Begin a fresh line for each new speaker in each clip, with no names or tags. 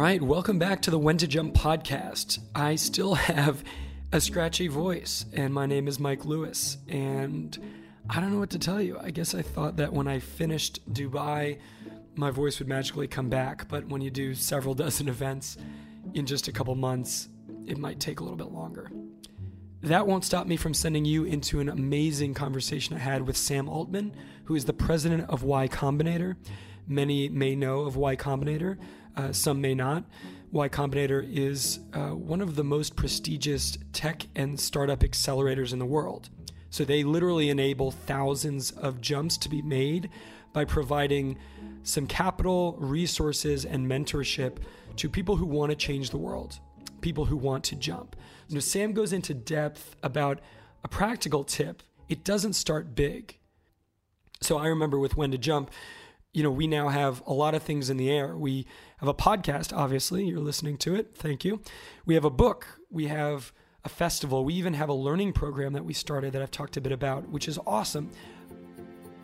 Right, welcome back to the When to Jump podcast. I still have a scratchy voice, and my name is Mike Lewis. And I don't know what to tell you. I guess I thought that when I finished Dubai, my voice would magically come back. But when you do several dozen events in just a couple months, it might take a little bit longer. That won't stop me from sending you into an amazing conversation I had with Sam Altman, who is the president of Y Combinator. Many may know of Y Combinator uh, some may not. Y Combinator is uh, one of the most prestigious tech and startup accelerators in the world. So they literally enable thousands of jumps to be made by providing some capital, resources, and mentorship to people who want to change the world, people who want to jump. Know, Sam goes into depth about a practical tip. It doesn't start big. So I remember with When to Jump, you know, we now have a lot of things in the air. We have a podcast, obviously, you're listening to it. Thank you. We have a book. We have a festival. We even have a learning program that we started that I've talked a bit about, which is awesome.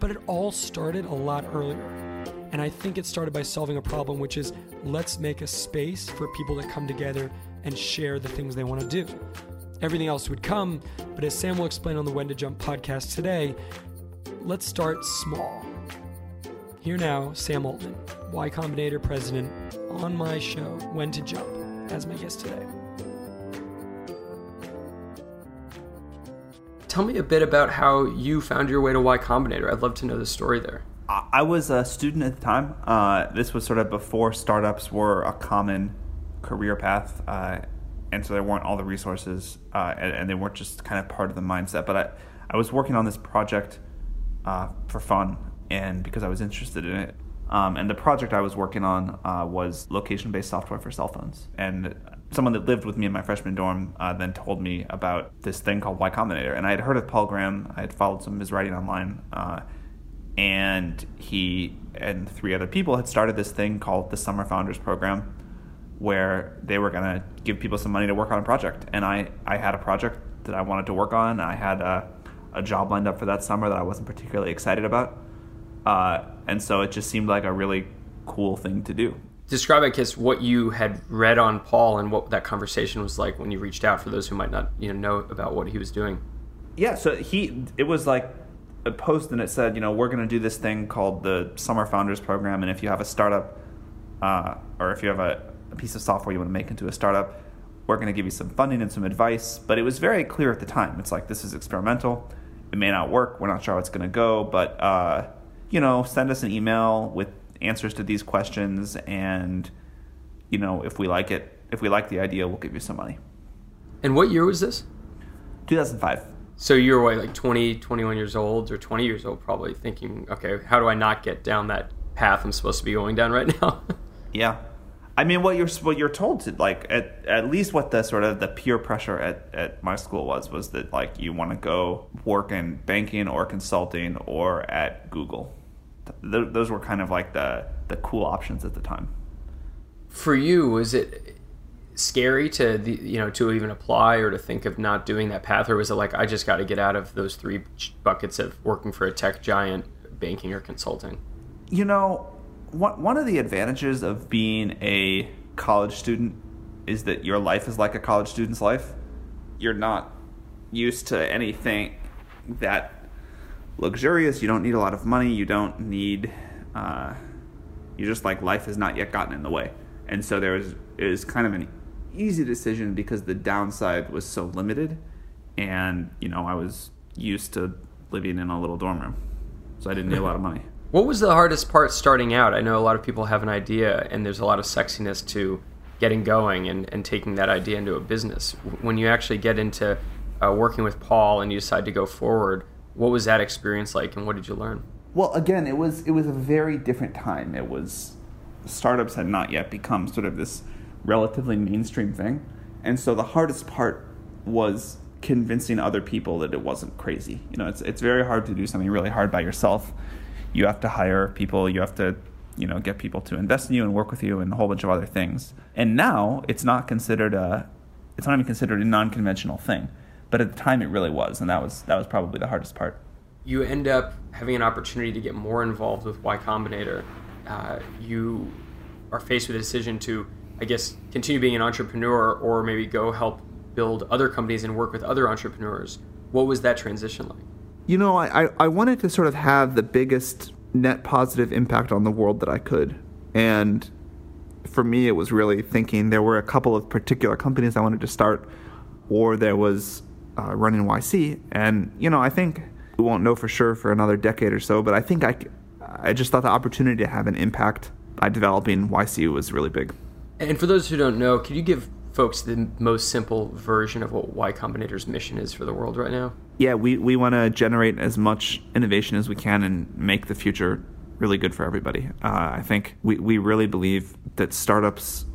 But it all started a lot earlier. And I think it started by solving a problem, which is let's make a space for people to come together and share the things they want to do. Everything else would come, but as Sam will explain on the When to Jump podcast today, let's start small here now, Sam Altman, Y Combinator president, on my show, When to Jump, as my guest today. Tell me a bit about how you found your way to Y Combinator. I'd love to know the story there.
I was a student at the time. Uh, this was sort of before startups were a common career path, uh, and so there weren't all the resources, uh, and, and, they weren't just kind of part of the mindset. But I, I was working on this project uh, for fun, and because I was interested in it. Um, and the project I was working on uh, was location based software for cell phones. And someone that lived with me in my freshman dorm uh, then told me about this thing called Y Combinator. And I had heard of Paul Graham, I had followed some of his writing online. Uh, and he and three other people had started this thing called the Summer Founders Program, where they were going to give people some money to work on a project. And I, I had a project that I wanted to work on. I had a, a job lined up for that summer that I wasn't particularly excited about. Uh, and so it just seemed like a really cool thing to do.
Describe, I guess, what you had read on Paul and what that conversation was like when you reached out. For those who might not, you know, know about what he was doing.
Yeah, so he it was like a post and it said, you know, we're going to do this thing called the Summer Founders Program, and if you have a startup uh, or if you have a, a piece of software you want to make into a startup, we're going to give you some funding and some advice. But it was very clear at the time. It's like this is experimental. It may not work. We're not sure how it's going to go, but uh, you know, send us an email with answers to these questions and you know, if we like it, if we like the idea, we'll give you some money.
And what year was this?
2005.
So you were like 20, 21 years old or 20 years old probably thinking, okay, how do I not get down that path I'm supposed to be going down right now?
yeah. I mean, what you're what you're told to like at at least what the sort of the peer pressure at, at my school was was that like you want to go work in banking or consulting or at Google. Th- those were kind of like the the cool options at the time.
For you, was it scary to the, you know to even apply or to think of not doing that path, or was it like I just got to get out of those three buckets of working for a tech giant, banking or consulting?
You know, one one of the advantages of being a college student is that your life is like a college student's life. You're not used to anything that luxurious. You don't need a lot of money. You don't need. Uh, you just like life has not yet gotten in the way, and so there was was kind of an easy decision because the downside was so limited, and you know I was used to living in a little dorm room, so I didn't need a lot of money.
What was the hardest part starting out? I know a lot of people have an idea, and there's a lot of sexiness to getting going and, and taking that idea into a business. When you actually get into uh, working with Paul and you decide to go forward, what was that experience like, and what did you learn?
Well, again, it was it was a very different time. It was startups had not yet become sort of this relatively mainstream thing. And so the hardest part was convincing other people that it wasn't crazy. You know, it's it's very hard to do something really hard by yourself. You have to hire people, you have to, you know, get people to invest in you and work with you and a whole bunch of other things. And now it's not considered a it's not even considered a non-conventional thing. But at the time it really was, and that was that was probably the hardest part.
You end up having an opportunity to get more involved with Y Combinator. Uh, you are faced with a decision to I guess, continue being an entrepreneur or maybe go help build other companies and work with other entrepreneurs. What was that transition like?
You know, I, I wanted to sort of have the biggest net positive impact on the world that I could. And for me, it was really thinking there were a couple of particular companies I wanted to start, or there was uh, running YC. And, you know, I think we won't know for sure for another decade or so, but I think I, I just thought the opportunity to have an impact by developing YC was really big.
And for those who don't know, could you give folks the most simple version of what Y Combinator's mission is for the world right now?
Yeah, we, we want to generate as much innovation as we can and make the future really good for everybody. Uh, I think we, we really believe that startups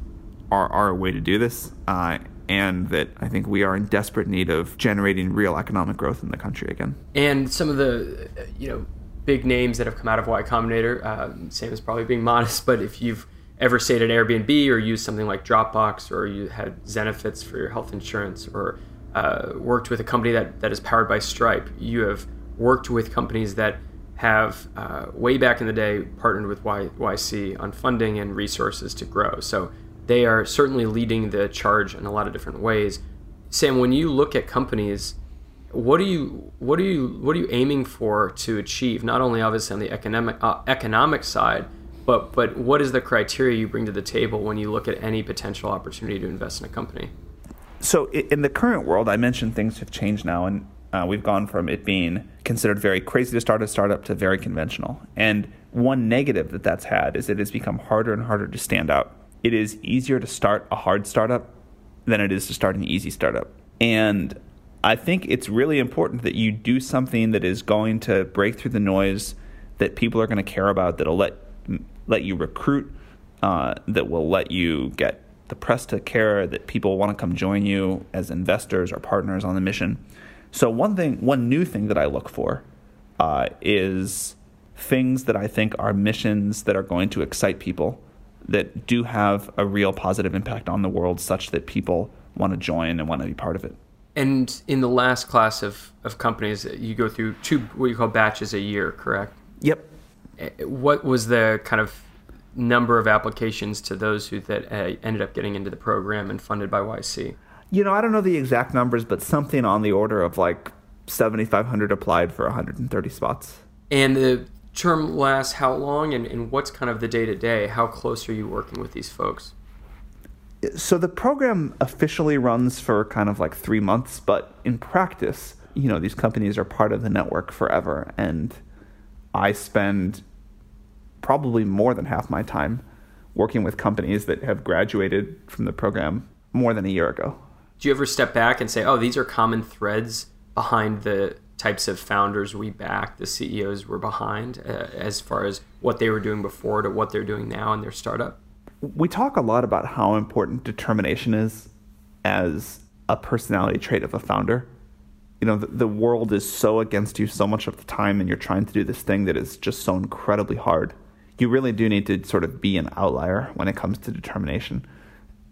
are, are a way to do this. Uh, and that I think we are in desperate need of generating real economic growth in the country again.
And some of the, you know, big names that have come out of Y Combinator, uh, is probably being modest, but if you've ever stayed at Airbnb or used something like Dropbox or you had Zenefits for your health insurance or uh, worked with a company that, that is powered by Stripe, you have worked with companies that have uh, way back in the day partnered with y- YC on funding and resources to grow. So they are certainly leading the charge in a lot of different ways. Sam, when you look at companies, what are you what are you what are you aiming for to achieve? Not only obviously on the economic uh, economic side, but but what is the criteria you bring to the table when you look at any potential opportunity to invest in a company?
So in the current world, I mentioned things have changed now, and uh, we've gone from it being considered very crazy to start a startup to very conventional. And one negative that that's had is it has become harder and harder to stand out. It is easier to start a hard startup than it is to start an easy startup. And I think it's really important that you do something that is going to break through the noise that people are going to care about, that'll let let you recruit, uh, that will let you get the press to care, that people want to come join you as investors or partners on the mission. So one thing, one new thing that I look for uh, is things that I think are missions that are going to excite people, that do have a real positive impact on the world, such that people want to join and want to be part of it.
And in the last class of, of companies, you go through two what you call batches a year, correct?
Yep
what was the kind of number of applications to those who that uh, ended up getting into the program and funded by YC?
You know, I don't know the exact numbers, but something on the order of like 7,500 applied for 130 spots.
And the term lasts how long, and, and what's kind of the day to day? How close are you working with these folks?
So the program officially runs for kind of like three months, but in practice, you know, these companies are part of the network forever. And I spend probably more than half my time working with companies that have graduated from the program more than a year ago.
Do you ever step back and say, oh, these are common threads behind the types of founders we back, the CEOs were behind, uh, as far as what they were doing before to what they're doing now in their startup?
We talk a lot about how important determination is as a personality trait of a founder. You know the, the, world is so against you so much of the time and you're trying to do this thing that is just so incredibly hard. You really do need to sort of be an outlier when it comes to determination.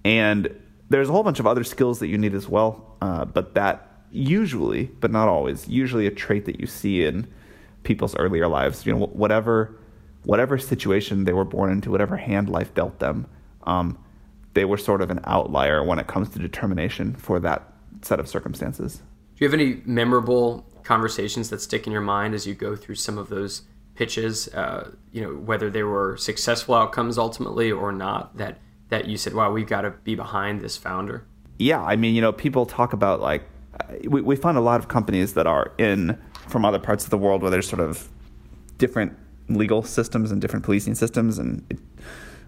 And there's a whole bunch of other skills that you need as well uh, but that usually but not always usually a trait that you see in people's earlier lives you know whatever whatever situation they were born into whatever hand life dealt them um, they were sort of an outlier when it comes to determination for that set of circumstances
do you have any memorable conversations that stick in your mind as you go through some of those pitches? Uh, you know, whether they were successful outcomes ultimately or not. That that you said, "Wow, we've got to be behind this founder."
Yeah, I mean, you know, people talk about like we, we find a lot of companies that are in from other parts of the world where there's sort of different legal systems and different policing systems, and it,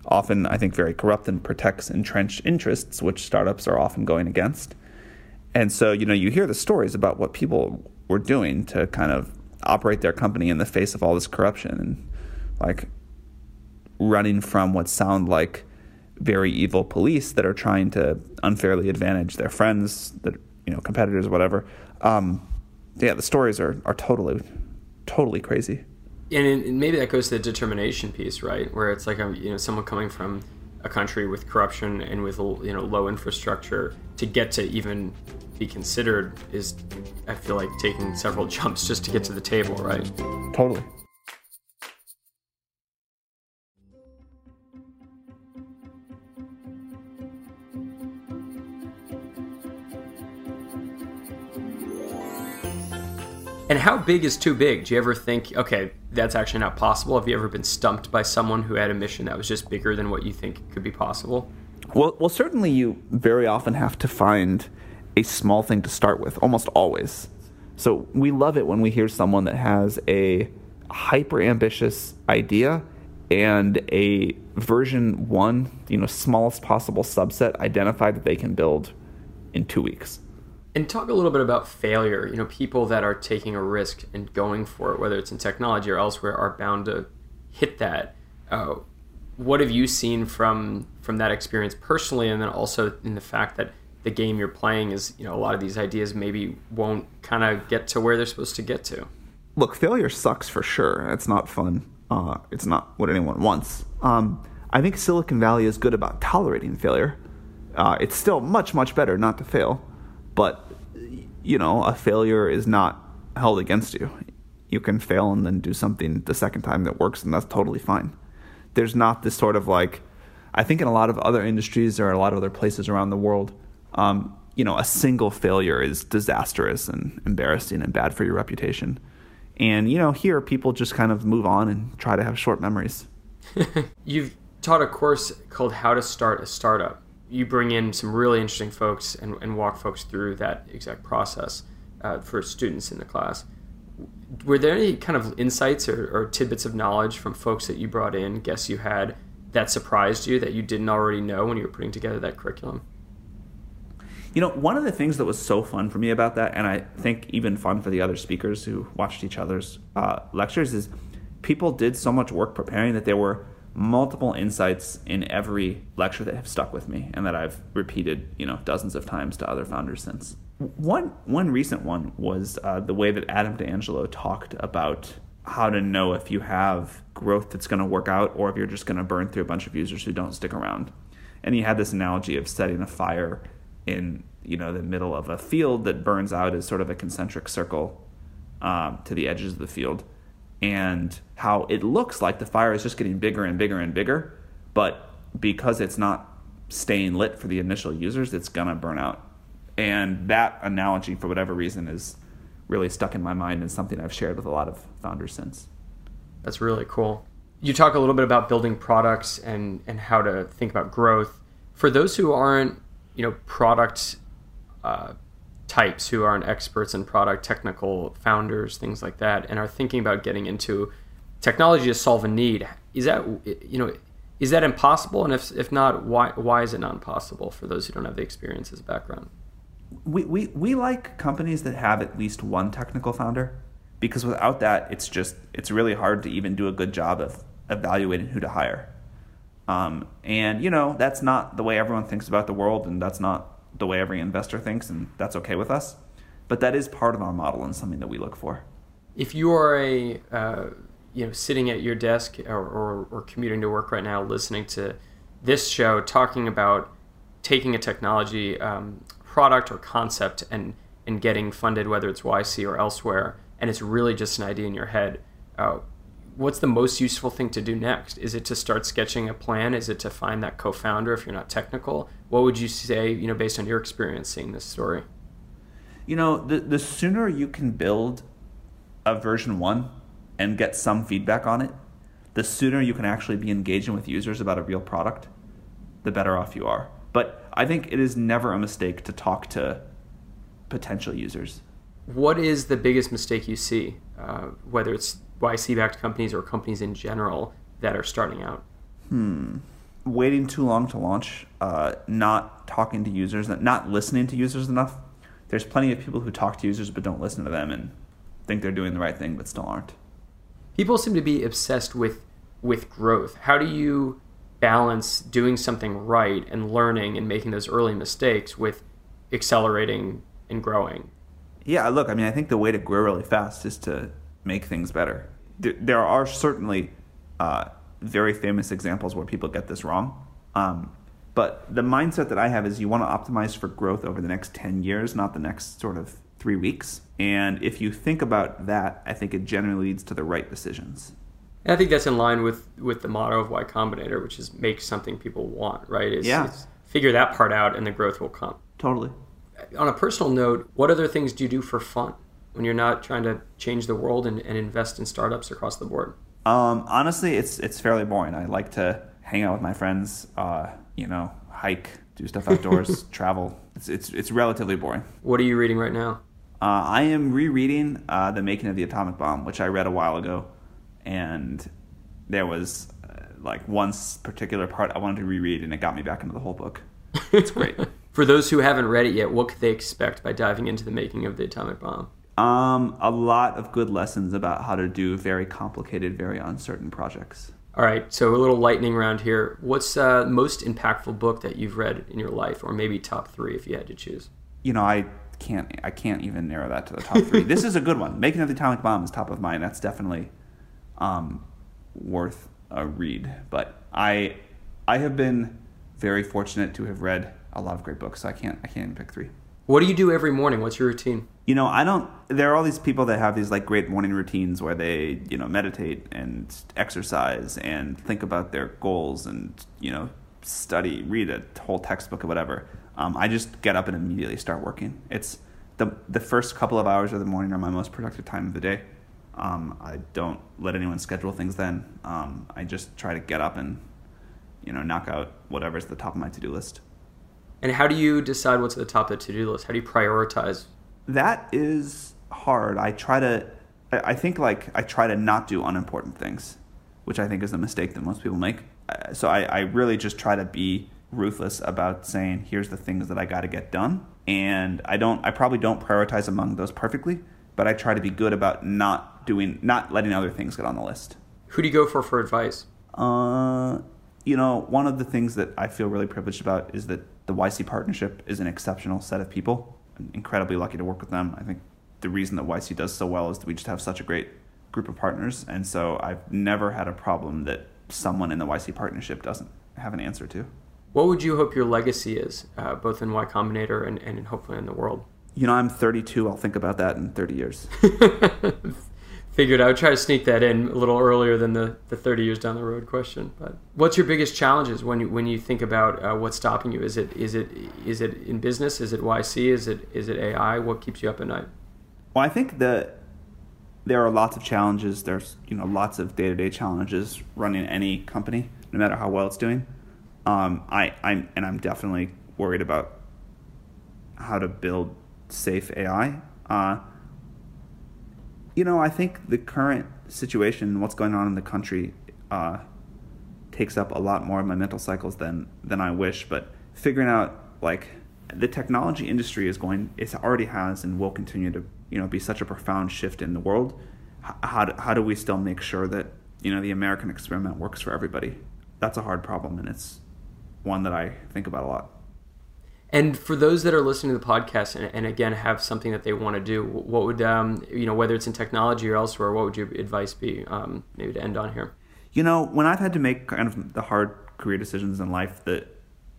often I think very corrupt and protects entrenched interests, which startups are often going against. And so, you know, you hear the stories about what people were doing to kind of operate their company in the face of all this corruption. And like, running from what sound like very evil police that are trying to unfairly advantage their friends, that you know, competitors, whatever. Um, yeah, the stories are are totally, totally crazy.
And, maybe that goes to the determination piece, right? Where it's like a, you know someone coming from a country with corruption and with you know low infrastructure to get to even be considered is, I feel like taking several jumps just to get to the table, right?
Totally.
How big is too big? Do you ever think, okay, that's actually not possible? Have you ever been stumped by someone who had a mission that was just bigger than what you think could be possible?
Well, well, certainly you very often have to find a small thing to start with, almost always. So we love it when we hear someone that has a hyper ambitious idea and a version one, you know, smallest possible subset identified that they can build in two weeks.
And talk a little bit about failure. You know, people that are taking a risk and going for it, whether it's in technology or elsewhere, are bound to hit that. Uh, what have you seen from from that experience personally, and then also in the fact that the game you're playing is, you know, a lot of these ideas maybe won't kind of get to where they're supposed to get to.
Look, failure sucks for sure. It's not fun. Uh, it's not what anyone wants. Um, I think Silicon Valley is good about tolerating failure. Uh, it's still much, much better not to fail but you know, a failure is not held against you. You can fail and then do something the second time that works, and that's totally fine. There's not this sort of like, I think in a lot of other industries or a lot of other places around the world, um, you know, a single failure is disastrous and embarrassing and bad for your reputation. And you know, here people just kind of move on and try to have short memories.
You've taught a course called How to Start a Startup you bring in some really interesting folks and, and walk folks through that exact process uh, for students in the class. Were there any kind of insights or, or tidbits of knowledge from folks that you brought in, guests you had, that surprised you that you didn't already know when you were putting together that curriculum?
You know, one of the things that was so fun for me about that, and I think even fun for the other speakers who watched each other's uh, lectures, is people did so much work preparing that there were multiple insights in every lecture that have stuck with me and that I've repeated, you know, dozens of times to other founders since. One one recent one was uh, the way that Adam D'Angelo talked about how to know if you have growth that's going to work out or if you're just going to burn through a bunch of users who don't stick around. And he had this analogy of setting a fire in you know the middle of a field that burns out as sort of a concentric circle um, to the edges of the field and how it looks like the fire is just getting bigger and bigger and bigger, but because it's not staying lit for the initial users, it's gonna burn out. And that analogy, for whatever reason, is really stuck in my mind and something I've shared with a lot of founders since.
That's really cool. You talk a little bit about building products and, and how to think about growth. For those who aren't, you know, product uh, types who aren't experts in product, technical founders, things like that, and are thinking about getting into technology to solve a need. Is that you know is that impossible? And if if not, why why is it not impossible for those who don't have the experience as a background?
We, we, we like companies that have at least one technical founder because without that it's just it's really hard to even do a good job of evaluating who to hire um, and you know that's not the way everyone thinks about the world and that's not the way every investor thinks, and that's okay with us. But that is part of our model and something that we look for.
If you are a uh, you know sitting at your desk or, or, or commuting to work right now, listening to this show, talking about taking a technology um, product or concept and and getting funded, whether it's YC or elsewhere, and it's really just an idea in your head. Uh, what's the most useful thing to do next? Is it to start sketching a plan? Is it to find that co-founder if you're not technical? What would you say, you know, based on your experience seeing this story?
You know, the the sooner you can build a version 1 and get some feedback on it, the sooner you can actually be engaging with users about a real product, the better off you are. But I think it is never a mistake to talk to potential users.
What is the biggest mistake you see, uh, whether it's YC backed companies or companies in general that are starting out?
Hmm. Waiting too long to launch, uh, not talking to users, not listening to users enough. There's plenty of people who talk to users but don't listen to them and think they're doing the right thing but still aren't.
People seem to be obsessed with with growth. How do you balance doing something right and learning and making those early mistakes with accelerating and growing?
Yeah, look, I mean, I think the way to grow really fast is to make things better. There are certainly uh, very famous examples where people get this wrong. Um, but the mindset that I have is you want to optimize for growth over the next 10 years, not the next sort of three weeks. And if you think about that, I think it generally leads to the right decisions.
And I think that's in line with, with the motto of Y Combinator, which is make something people want, right? It's,
yeah.
It's figure that part out and the growth will come.
Totally.
On a personal note, what other things do you do for fun when you're not trying to change the world and, and invest in startups across the board?
Um, honestly, it's it's fairly boring. I like to hang out with my friends, uh, you know, hike, do stuff outdoors, travel. It's, it's it's relatively boring.
What are you reading right now?
Uh, I am rereading uh, The Making of the Atomic Bomb, which I read a while ago, and there was uh, like one particular part I wanted to reread, and it got me back into the whole book. It's great.
For those who haven't read it yet, what could they expect by diving into the making of the atomic bomb?
Um, a lot of good lessons about how to do very complicated, very uncertain projects.
All right, so a little lightning round here. What's uh, most impactful book that you've read in your life, or maybe top three if you had to choose?
You know, I can't, I can't even narrow that to the top three. this is a good one. Making of the Atomic Bomb is top of mind. That's definitely um, worth a read. But I, I have been very fortunate to have read a lot of great books. So I can't, I can't even pick three.
What do you do every morning? What's your routine?
You know, I don't. There are all these people that have these like great morning routines where they, you know, meditate and exercise and think about their goals and you know, study, read a whole textbook or whatever. Um, I just get up and immediately start working. It's the the first couple of hours of the morning are my most productive time of the day. Um, I don't let anyone schedule things then. Um, I just try to get up and you know knock out whatever's at the top of my to do list.
And how do you decide what's at the top of the to do list? How do you prioritize?
That is hard. I try to, I think like I try to not do unimportant things, which I think is a mistake that most people make. Uh, so I, I really just try to be ruthless about saying, here's the things that I got to get done. And I don't, I probably don't prioritize among those perfectly, but I try to be good about not doing, not letting other things get on the list.
Who do you go for for advice?
Uh, you know, one of the things that I feel really privileged about is that the YC partnership is an exceptional set of people. I'm incredibly lucky to work with them. I think the reason that YC does so well is that we just have such a great group of partners, and so I've never had a problem that someone in the YC partnership doesn't have an answer to.
What would you hope your legacy is, uh, both in Y Combinator and, and hopefully in the world?
You know, I'm 32. I'll think about that in 30 years.
figured I would try to sneak that in a little earlier than the, the 30 years down the road question. But what's your biggest challenges when you when you think about uh, what's stopping you? Is it is it is it in business? Is it YC? Is it is it AI? What keeps you up at night?
Well, I think that there are lots of challenges. There's you know lots of day to day challenges running any company, no matter how well it's doing. Um, I I'm and I'm definitely worried about how to build safe AI. Uh, you know, I think the current situation, what's going on in the country, uh, takes up a lot more of my mental cycles than than I wish. But figuring out like the technology industry is going, it already has and will continue to you know be such a profound shift in the world. How do, how do we still make sure that you know the American experiment works for everybody? That's a hard problem, and it's one that I think about a lot.
And for those that are listening to the podcast and, and again have something that they want to do, what would um, you know whether it's in technology or elsewhere, what would your advice be? Um, maybe to end on here.
You know, when I've had to make kind of the hard career decisions in life, the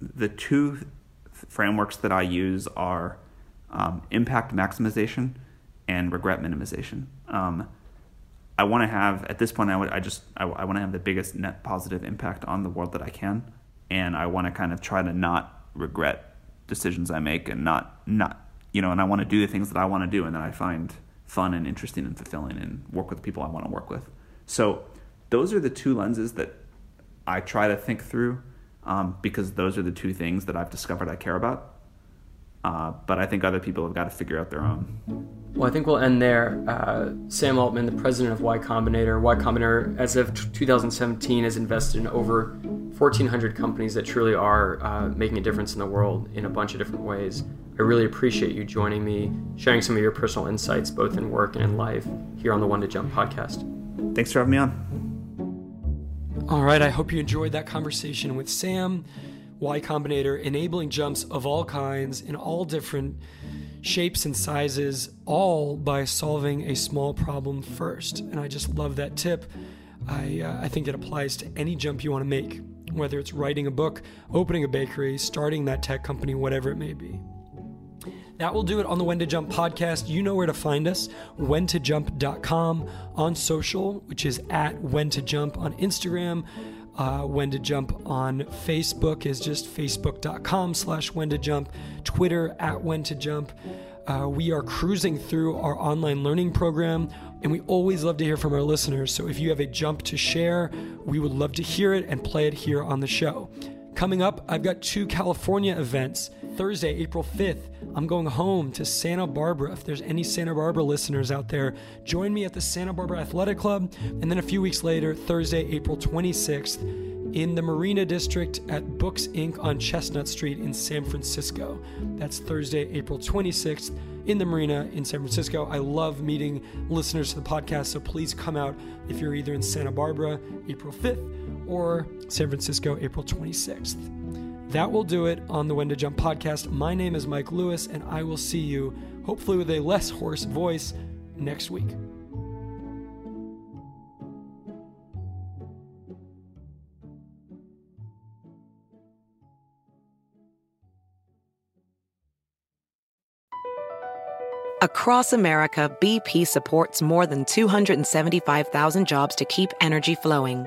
the two frameworks that I use are um, impact maximization and regret minimization. Um, I want to have at this point, I, would, I just I, I want to have the biggest net positive impact on the world that I can, and I want to kind of try to not regret decisions I make and not not you know, and I want to do the things that I want to do and that I find fun and interesting and fulfilling and work with people I want to work with. So those are the two lenses that I try to think through um, because those are the two things that I've discovered I care about. Uh, but I think other people have got to figure out their own.
Well, I think we'll end there. Uh, Sam Altman, the president of Y Combinator. Y Combinator, as of 2017, has invested in over 1,400 companies that truly are uh, making a difference in the world in a bunch of different ways. I really appreciate you joining me, sharing some of your personal insights, both in work and in life, here on the When to Jump podcast.
Thanks for having me on.
All right, I hope you enjoyed that conversation with Sam, Y Combinator, enabling jumps of all kinds in all different shapes and sizes, all by solving a small problem first. And I just love that tip. I, uh, I think it applies to any jump you want to make, whether it's writing a book, opening a bakery, starting that tech company, whatever it may be. That will do it on the When to Jump podcast. You know where to find us, whentojump.com on social, which is at when to jump on Instagram. Uh, when to jump on Facebook is just facebook.com slash when to jump, Twitter at when to jump. Uh, we are cruising through our online learning program, and we always love to hear from our listeners. So if you have a jump to share, we would love to hear it and play it here on the show. Coming up, I've got two California events. Thursday, April 5th, I'm going home to Santa Barbara. If there's any Santa Barbara listeners out there, join me at the Santa Barbara Athletic Club. And then a few weeks later, Thursday, April 26th, in the Marina District at Books Inc. on Chestnut Street in San Francisco. That's Thursday, April 26th in the Marina in San Francisco. I love meeting listeners to the podcast, so please come out if you're either in Santa Barbara, April 5th, or San Francisco, April 26th. That will do it on the When to Jump podcast. My name is Mike Lewis, and I will see you, hopefully with a less hoarse voice, next week.
Across America, BP supports more than 275,000 jobs to keep energy flowing.